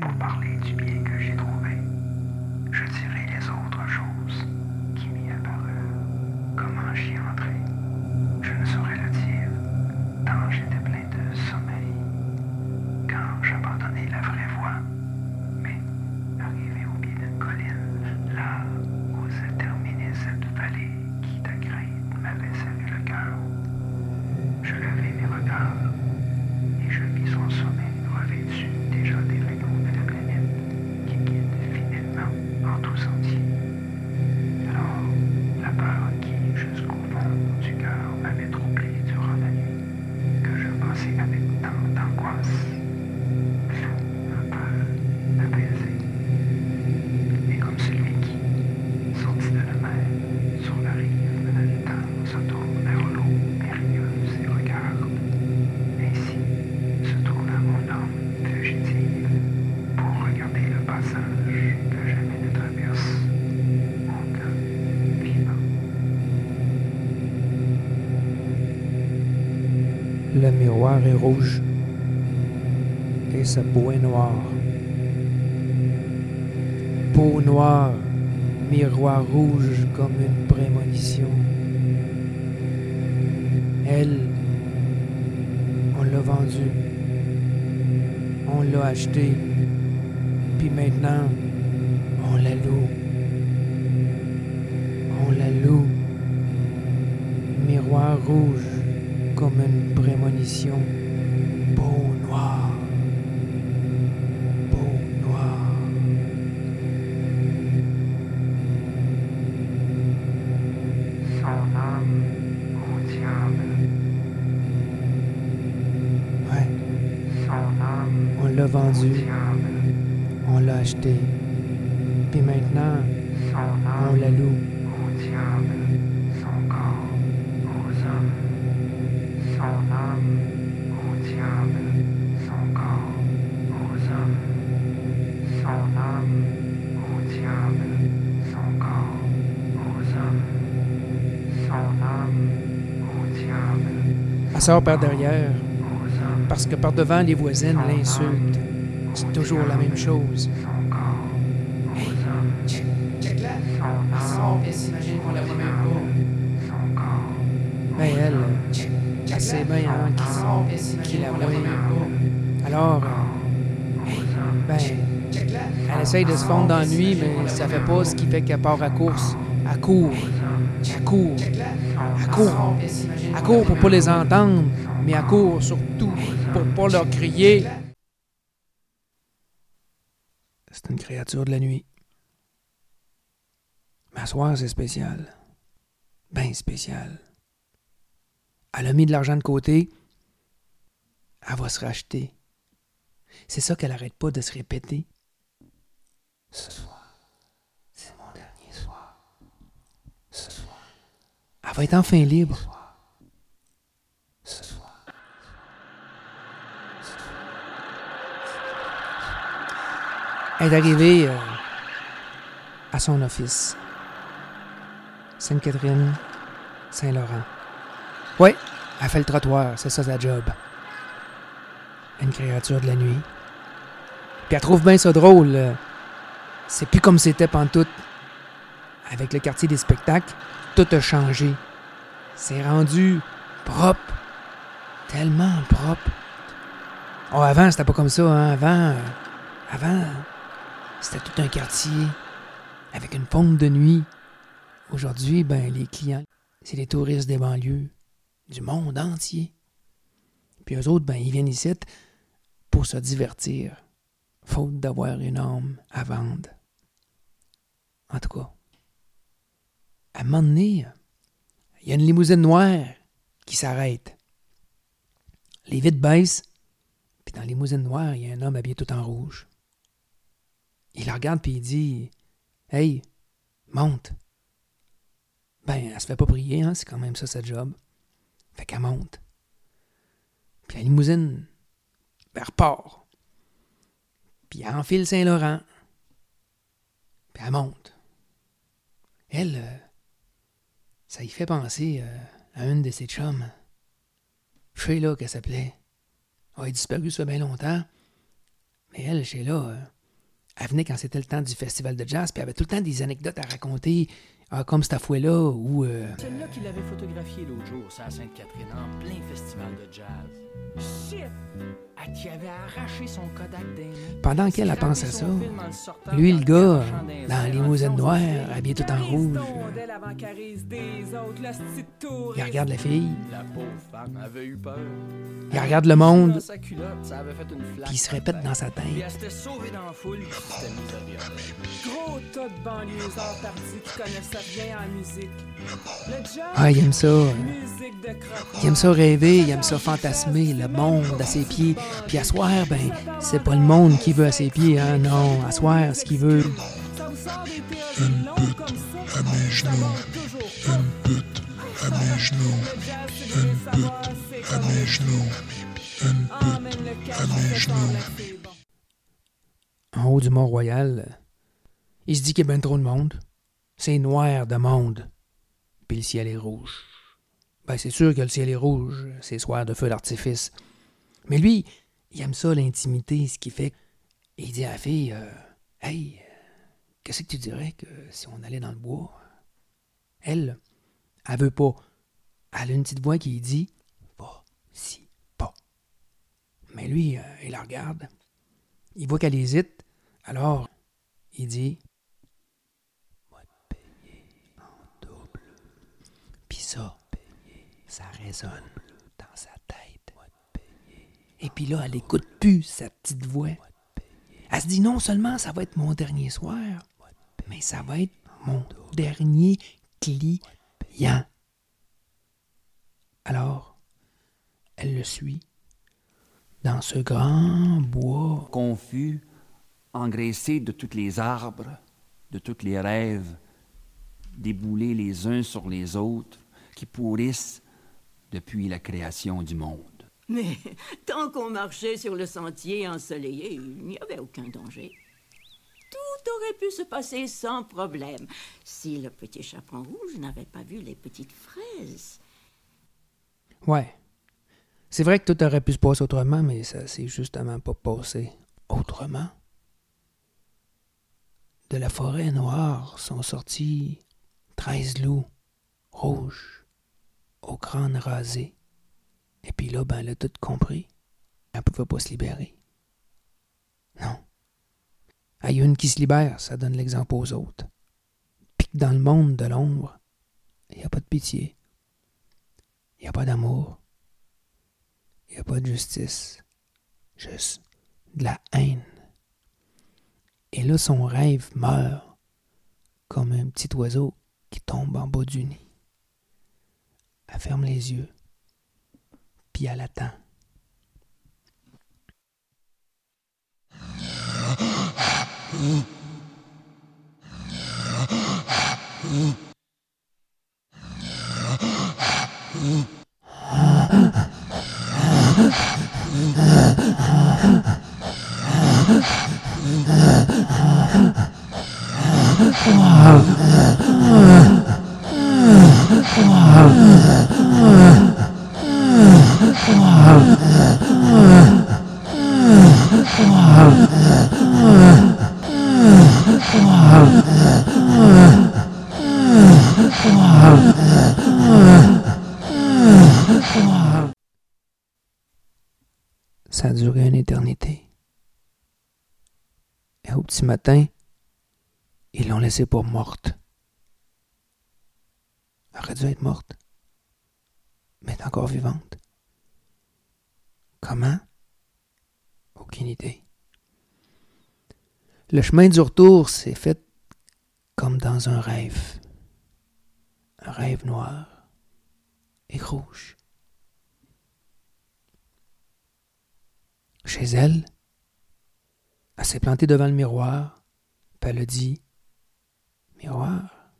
pour parler du bien miroir est rouge et sa peau est noire. Peau noire, miroir rouge comme une prémonition. Elle, on l'a vendue, on l'a achetée, puis maintenant, on la loue. On la loue. Miroir rouge comme une prémonition. Peau noire. Peau noire. Son âme au diable, Ouais, son âme on l'a au vendu, diable, on l'a acheté. Puis maintenant, son on la loue. au diable, son âme au diable, son corps aux hommes, son âme au diable, son corps aux hommes, son âme au diable, Elle sort par derrière, parce que par devant, les voisines l'insultent. C'est toujours la même chose. là. son Elle sort, puis elle s'imagine qu'on la. Alors, hommes, ben, elle essaye de se fondre dans la nuit, mais ça fait pas ce qui fait qu'elle part à course. Elle court, elle court, Elle court. qu'on court pour pas les entendre, mais elle court surtout pour pas leur crier. C'est une créature de la nuit. Mais à soir, c'est spécial. Ben spécial. Elle a mis de l'argent de côté. Elle va se racheter. C'est ça qu'elle arrête pas de se répéter. Ce soir, c'est mon dernier soir. Ce soir. Elle va être enfin libre. Elle est arrivée euh, à son office. Sainte-Catherine, Saint-Laurent. Oui, elle fait le trottoir, c'est ça sa job. Une créature de la nuit. Puis elle trouve bien ça drôle. euh, C'est plus comme c'était pantoute. Avec le quartier des spectacles, tout a changé. C'est rendu propre. Tellement propre. Oh, avant, c'était pas comme ça, hein. Avant, euh, avant, c'était tout un quartier avec une pompe de nuit. Aujourd'hui, ben, les clients, c'est les touristes des banlieues, du monde entier. Puis eux autres, ben, ils viennent ici pour se divertir, faute d'avoir une âme à vendre. En tout cas, à un moment donné, il y a une limousine noire qui s'arrête. Les vitres baissent, puis dans la limousine noire, il y a un homme habillé tout en rouge. Il la regarde puis il dit Hey, monte. Ben, elle se fait pas prier, hein, c'est quand même ça sa job. Fait qu'elle monte. Puis la limousine, ben, elle repart. Puis elle enfile Saint-Laurent. Puis elle monte. Elle, euh, ça y fait penser euh, à une de ses chums. Sheila, qu'elle s'appelait. Elle a disparu ça bien longtemps. Mais elle, Sheila, euh, elle venait quand c'était le temps du festival de jazz, puis elle avait tout le temps des anecdotes à raconter, ah, comme cette fois-là, où... euh, Celle-là qu'il avait photographiée l'autre jour, c'est à Sainte-Catherine, en plein festival de jazz. Shit! Elle qui avait arraché son Kodak des mains. pendant qu'elle elle Scrappé pense à ça, lui, le gars, dans disant, noires, habillé tout en rouge, il regarde la fille, La pauvre femme avait eu peur. il regarde le monde, puis il se répète dans sa tête. Ah, il aime ça. Il aime ça rêver, il aime ça fantasmer, le monde à ses pieds. Puis à soir, ben, c'est pas le monde qui veut à ses pieds, hein, non. À soir, ce qu'il veut, en haut du Mont-Royal, il se dit qu'il y a bien trop de monde. C'est noir de monde. Puis le ciel est rouge. Ben, c'est sûr que le ciel est rouge, c'est soir de feu d'artifice. Mais lui, il aime ça, l'intimité, ce qui fait. Il dit à la fille euh, Hey, qu'est-ce que tu dirais que si on allait dans le bois Elle, elle veut pas. Elle a une petite voix qui dit Pas si pas. Mais lui, euh, il la regarde. Il voit qu'elle hésite. Alors, il dit Moi te payer en double. Puis ça, ça résonne dans sa tête. Et puis là, elle écoute plus sa petite voix. Elle se dit non seulement ça va être mon dernier soir, mais ça va être mon dernier client. Alors, elle le suit dans ce grand bois confus, engraissé de tous les arbres, de tous les rêves, déboulés les uns sur les autres, qui pourrissent depuis la création du monde. Mais tant qu'on marchait sur le sentier ensoleillé, il n'y avait aucun danger. Tout aurait pu se passer sans problème si le petit chaperon rouge n'avait pas vu les petites fraises. Ouais. C'est vrai que tout aurait pu se passer autrement, mais ça s'est justement pas passé autrement. De la forêt noire sont sortis treize loups rouges aux crânes rasés. Et puis là, ben, elle a tout compris. Elle pouvait pas se libérer. Non. Il y a une qui se libère, ça donne l'exemple aux autres. Puis que dans le monde de l'ombre, il n'y a pas de pitié. Il n'y a pas d'amour. Il n'y a pas de justice. Juste de la haine. Et là, son rêve meurt comme un petit oiseau qui tombe en bas du nid. Elle ferme les yeux, puis elle attend. Ça a duré une éternité. Et au petit matin, ils l'ont laissée pour morte. Aurait dû être morte, mais est encore vivante. Comment? Aucune idée. Le chemin du retour s'est fait comme dans un rêve. Un rêve noir et rouge. Chez elle, elle s'est plantée devant le miroir, puis elle a dit Miroir,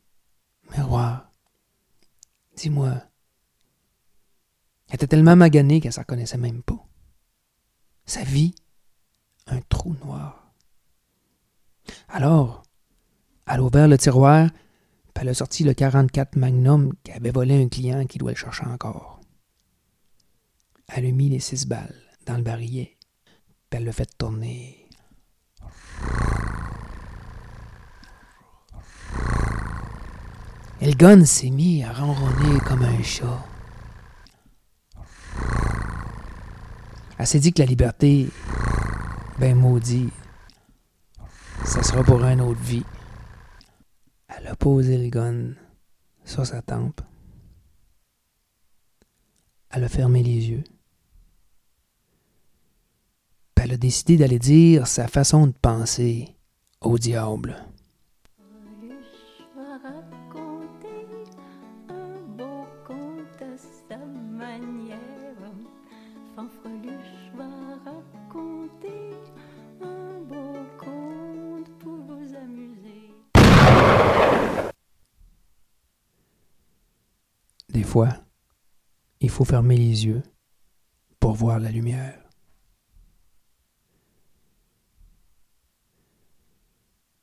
miroir, dis-moi. Elle était tellement maganée qu'elle ne s'en connaissait même pas? Sa vie, un trou noir. Alors, elle a ouvert le tiroir, puis elle a sorti le 44 Magnum qu'avait volé un client qui doit le chercher encore. Elle a mis les six balles dans le barillet, puis elle l'a fait tourner Elgon s'est mis à ronronner comme un chat. Elle s'est dit que la liberté, ben maudit, ça sera pour une autre vie. Elle a posé le gun sur sa tempe. Elle a fermé les yeux. Elle a décidé d'aller dire sa façon de penser au diable. Il faut fermer les yeux pour voir la lumière.